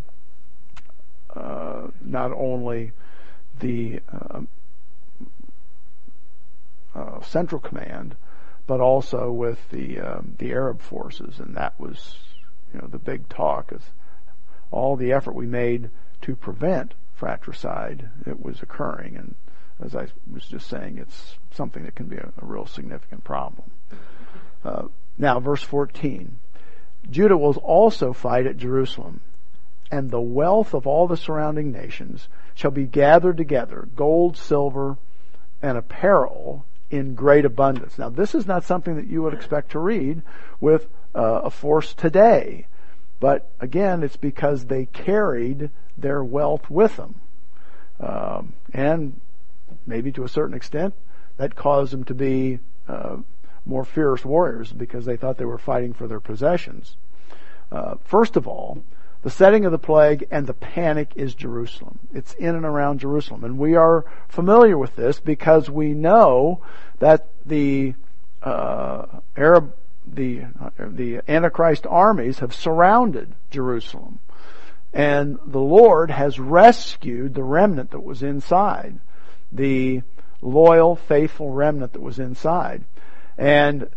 Speaker 1: uh, not only the um, uh, central command, but also with the um, the Arab forces, and that was you know the big talk is all the effort we made to prevent fratricide that was occurring, and as I was just saying, it's something that can be a, a real significant problem. Uh, now, verse 14. Judah will also fight at Jerusalem, and the wealth of all the surrounding nations shall be gathered together, gold, silver, and apparel in great abundance. Now, this is not something that you would expect to read with uh, a force today. But again, it's because they carried their wealth with them. Um, and maybe to a certain extent, that caused them to be uh, more fierce warriors because they thought they were fighting for their possessions. Uh, first of all, the setting of the plague and the panic is Jerusalem. It's in and around Jerusalem. And we are familiar with this because we know that the uh, Arab, the, the Antichrist armies have surrounded Jerusalem. And the Lord has rescued the remnant that was inside. The loyal, faithful remnant that was inside. And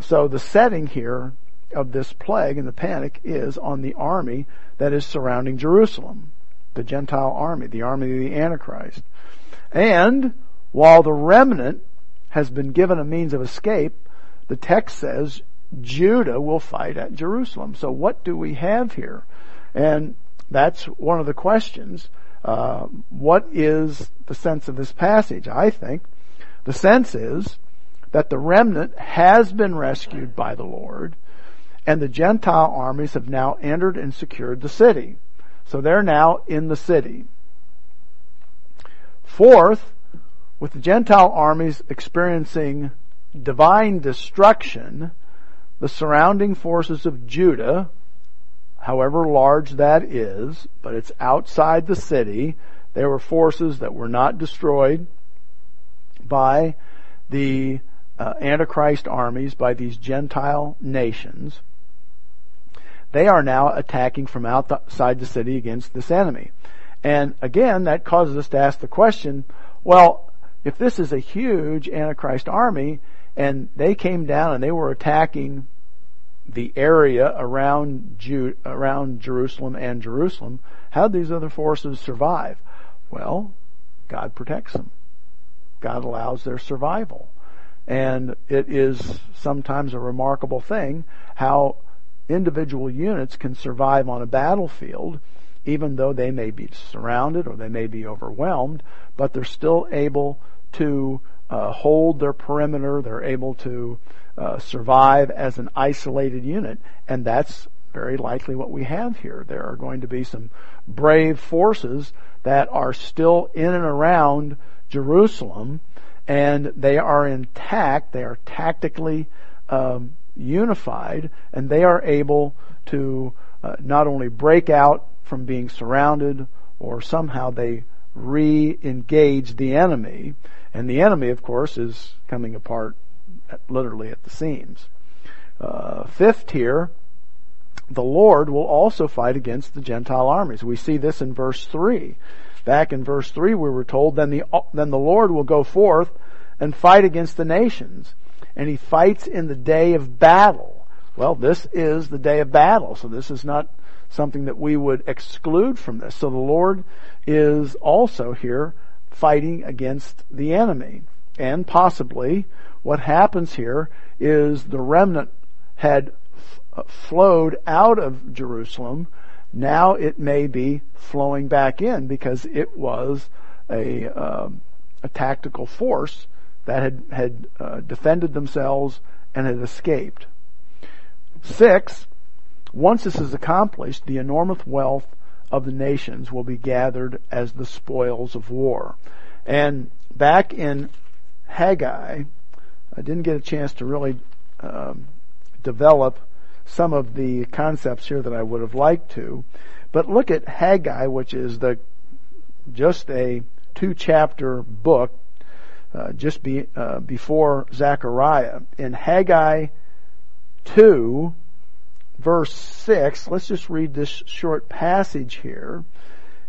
Speaker 1: so the setting here of this plague and the panic is on the army that is surrounding Jerusalem, the Gentile army, the army of the Antichrist. And while the remnant has been given a means of escape, the text says Judah will fight at Jerusalem. So what do we have here? And that's one of the questions. Uh, what is the sense of this passage? I think the sense is that the remnant has been rescued by the Lord and the Gentile armies have now entered and secured the city. So they're now in the city. Fourth, with the Gentile armies experiencing divine destruction, the surrounding forces of Judah, however large that is, but it's outside the city, there were forces that were not destroyed by the uh, Antichrist armies, by these Gentile nations. they are now attacking from outside the city against this enemy. And again, that causes us to ask the question, well, if this is a huge Antichrist army, and they came down and they were attacking the area around Ju- around Jerusalem and Jerusalem, how these other forces survive? Well, God protects them. God allows their survival. And it is sometimes a remarkable thing how individual units can survive on a battlefield even though they may be surrounded or they may be overwhelmed, but they're still able to uh, hold their perimeter. They're able to uh, survive as an isolated unit, and that's very likely what we have here. There are going to be some brave forces that are still in and around Jerusalem, and they are intact. They are tactically um, unified, and they are able to uh, not only break out from being surrounded, or somehow they re-engage the enemy, and the enemy, of course, is coming apart literally at the seams. Uh, fifth here, the Lord will also fight against the Gentile armies. We see this in verse 3. Back in verse 3 we were told, then the, then the Lord will go forth and fight against the nations. And he fights in the day of battle. Well, this is the day of battle, so this is not something that we would exclude from this. So the Lord is also here fighting against the enemy. And possibly what happens here is the remnant had flowed out of Jerusalem. Now it may be flowing back in because it was a, um, a tactical force that had, had uh, defended themselves and had escaped. Six, once this is accomplished, the enormous wealth of the nations will be gathered as the spoils of war. And back in Haggai, I didn't get a chance to really um, develop some of the concepts here that I would have liked to. But look at Haggai, which is the just a two chapter book, uh, just be, uh, before Zechariah. In Haggai 2, verse 6, let's just read this short passage here.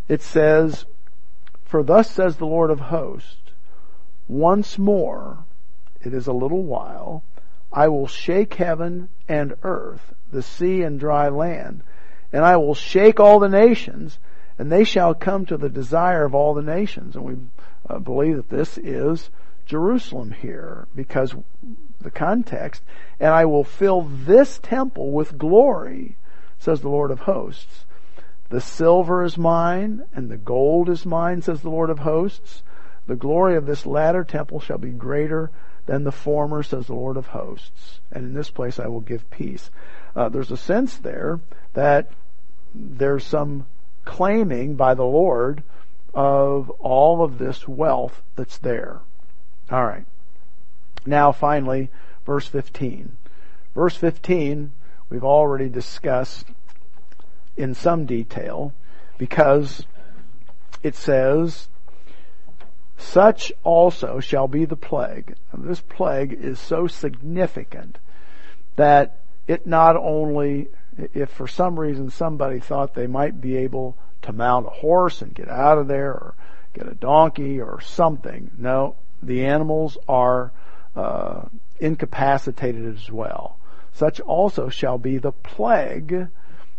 Speaker 1: It says, For thus says the Lord of hosts, once more, it is a little while, I will shake heaven and earth, the sea and dry land, and I will shake all the nations, and they shall come to the desire of all the nations. And we uh, believe that this is Jerusalem here, because the context, and I will fill this temple with glory, says the Lord of hosts. The silver is mine, and the gold is mine, says the Lord of hosts. The glory of this latter temple shall be greater than the former, says the Lord of hosts. And in this place I will give peace. Uh, there's a sense there that there's some claiming by the Lord of all of this wealth that's there. All right. Now finally, verse 15. Verse 15, we've already discussed in some detail because it says, such also shall be the plague. this plague is so significant that it not only, if for some reason somebody thought they might be able to mount a horse and get out of there or get a donkey or something, no, the animals are uh, incapacitated as well. Such also shall be the plague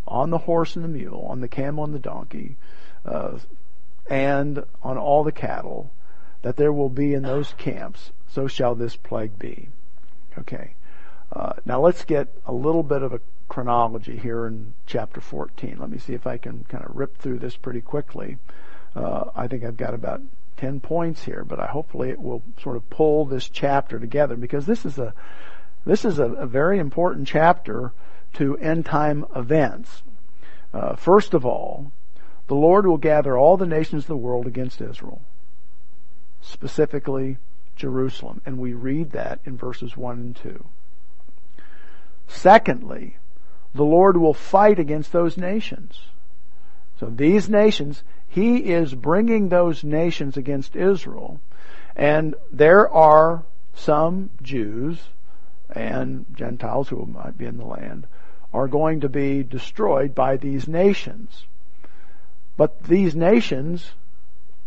Speaker 1: on the horse and the mule, on the camel and the donkey, uh, and on all the cattle that there will be in those camps. So shall this plague be. Okay. Uh, now let's get a little bit of a chronology here in chapter 14. Let me see if I can kind of rip through this pretty quickly. Uh, I think I've got about 10 points here, but I hopefully it will sort of pull this chapter together because this is a, this is a, a very important chapter to end time events. Uh, first of all, the Lord will gather all the nations of the world against Israel, specifically Jerusalem, and we read that in verses 1 and 2. Secondly, the Lord will fight against those nations. So these nations, he is bringing those nations against Israel. And there are some Jews and Gentiles who might be in the land are going to be destroyed by these nations. But these nations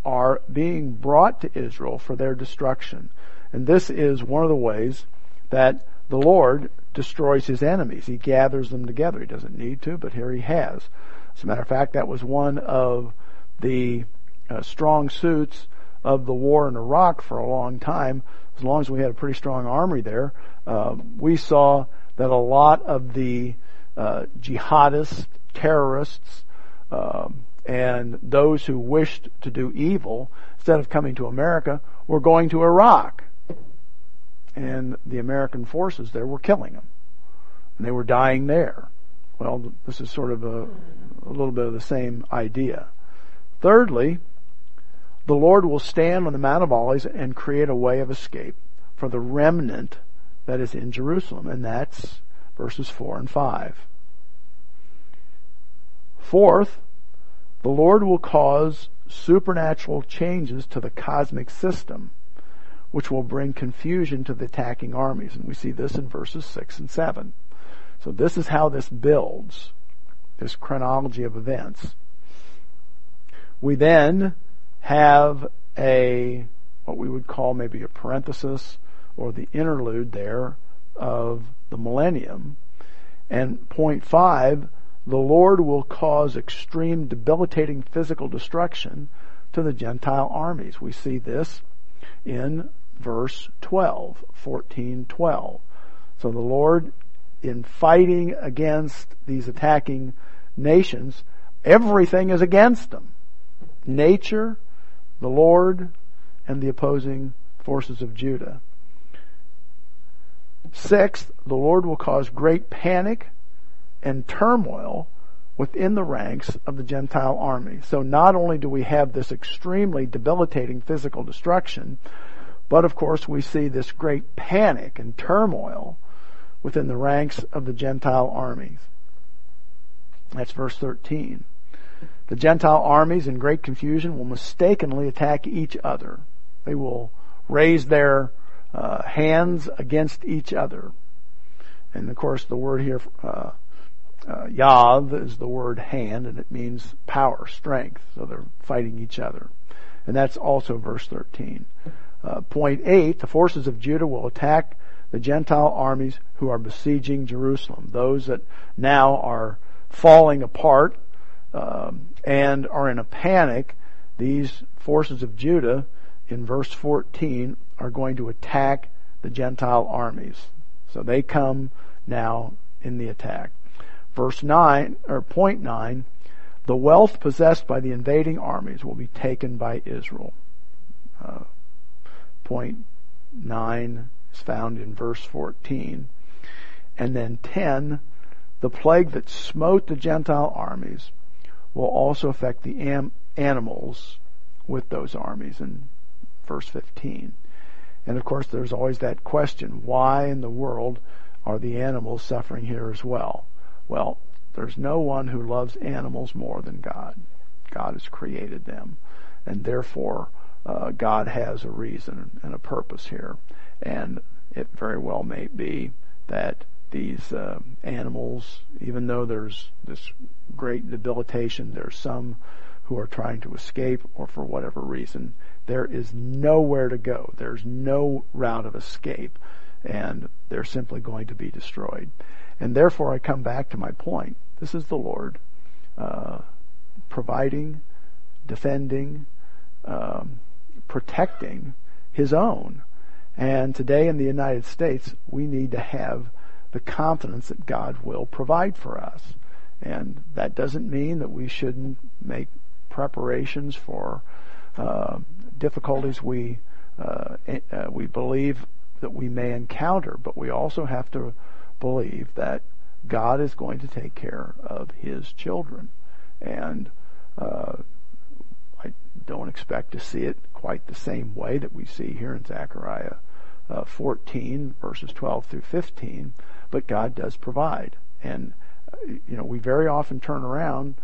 Speaker 1: are being brought to Israel for their destruction. And this is one of the ways that the Lord destroys his enemies. He gathers them together. He doesn't need to, but here he has. As a matter of fact, that was one of the uh, strong suits of the war in Iraq for a long time. As long as we had a pretty strong army there, uh, we saw that a lot of the uh, jihadists, terrorists, um, and those who wished to do evil, instead of coming to America, were going to Iraq. And the American forces there were killing them. And they were dying there. Well, this is sort of a, a little bit of the same idea. Thirdly, the Lord will stand on the Mount of Olives and create a way of escape for the remnant that is in Jerusalem. And that's verses 4 and 5. Fourth, the Lord will cause supernatural changes to the cosmic system, which will bring confusion to the attacking armies. And we see this in verses 6 and 7. So this is how this builds, this chronology of events. We then have a, what we would call maybe a parenthesis or the interlude there of the millennium. And point five, the Lord will cause extreme debilitating physical destruction to the Gentile armies. We see this in verse 12, 14, 12. So the Lord, in fighting against these attacking nations, everything is against them. Nature, the Lord, and the opposing forces of Judah. Sixth, the Lord will cause great panic and turmoil within the ranks of the Gentile army. So not only do we have this extremely debilitating physical destruction, but of course we see this great panic and turmoil within the ranks of the Gentile armies. That's verse 13. The Gentile armies in great confusion will mistakenly attack each other. They will raise their uh, hands against each other. And of course the word here, uh, uh, yad is the word hand and it means power, strength. So they're fighting each other. And that's also verse 13. Uh, point 8, the forces of Judah will attack the Gentile armies who are besieging Jerusalem. Those that now are falling apart um, and are in a panic. These forces of Judah in verse 14 are going to attack the Gentile armies. So they come now in the attack. Verse 9, or point 9, the wealth possessed by the invading armies will be taken by Israel. Uh, point 9 is found in verse 14. And then 10, the plague that smote the Gentile armies will also affect the am- animals with those armies in verse 15. And of course, there's always that question why in the world are the animals suffering here as well? Well, there's no one who loves animals more than God. God has created them. And therefore, uh, God has a reason and a purpose here. And it very well may be that these uh, animals, even though there's this great debilitation, there's some who are trying to escape or for whatever reason, there is nowhere to go. There's no route of escape and they're simply going to be destroyed. And therefore, I come back to my point. This is the Lord uh, providing, defending, um, protecting His own. And today in the United States, we need to have the confidence that God will provide for us. And that doesn't mean that we shouldn't make preparations for uh, difficulties we uh, uh, we believe that we may encounter, but we also have to believe that God is going to take care of His children, and uh, I don't expect to see it quite the same way that we see here in Zechariah uh, 14 verses 12 through 15, but God does provide, and uh, you know we very often turn around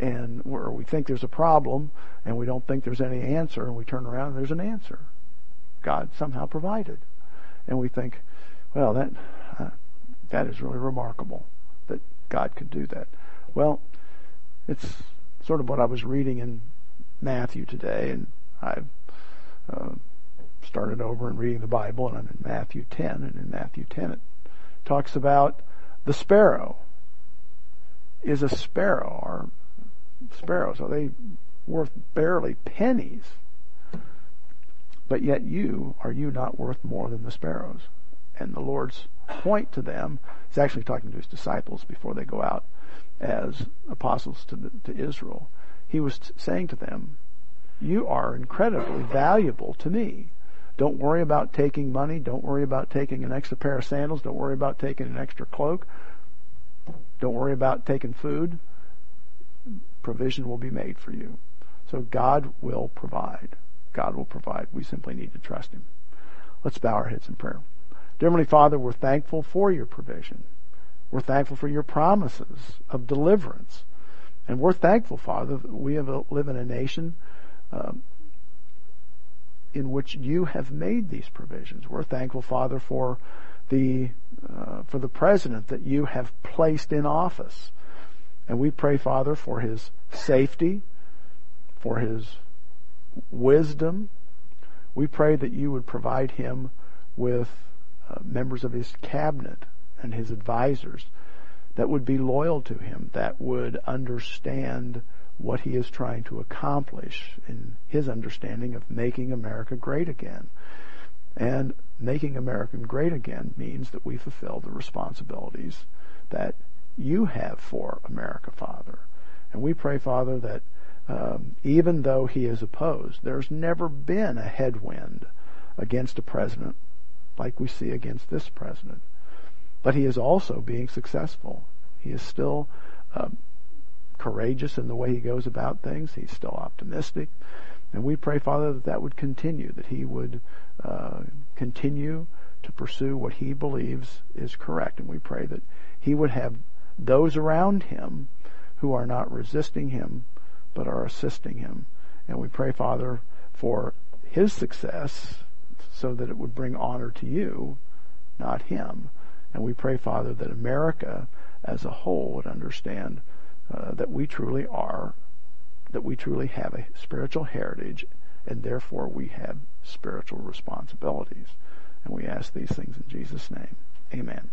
Speaker 1: and where we think there's a problem and we don't think there's any answer and we turn around and there's an answer. God somehow provided and we think, well, that uh, that is really remarkable that God could do that. Well, it's sort of what I was reading in Matthew today, and I've uh, started over and reading the Bible, and I'm in Matthew 10, and in Matthew 10 it talks about the sparrow. Is a sparrow, or sparrows, are they worth barely pennies? But yet you, are you not worth more than the sparrows? And the Lord's point to them is actually talking to his disciples before they go out as apostles to, the, to Israel. He was t- saying to them, you are incredibly valuable to me. Don't worry about taking money. Don't worry about taking an extra pair of sandals. Don't worry about taking an extra cloak. Don't worry about taking food. Provision will be made for you. So God will provide. God will provide. We simply need to trust Him. Let's bow our heads in prayer. Dear Heavenly Father, we're thankful for your provision. We're thankful for your promises of deliverance. And we're thankful, Father, that we live in a nation um, in which you have made these provisions. We're thankful, Father, for the uh, for the president that you have placed in office, and we pray, Father, for his safety, for his wisdom. We pray that you would provide him with uh, members of his cabinet and his advisors that would be loyal to him, that would understand what he is trying to accomplish in his understanding of making America great again. And making America great again means that we fulfill the responsibilities that you have for America, Father. And we pray, Father, that um, even though he is opposed, there's never been a headwind against a president like we see against this president. But he is also being successful. He is still um, courageous in the way he goes about things. He's still optimistic. And we pray, Father, that that would continue, that he would uh, continue to pursue what he believes is correct. And we pray that he would have those around him who are not resisting him, but are assisting him. And we pray, Father, for his success so that it would bring honor to you, not him. And we pray, Father, that America as a whole would understand uh, that we truly are, that we truly have a spiritual heritage, and therefore we have spiritual responsibilities. And we ask these things in Jesus' name. Amen.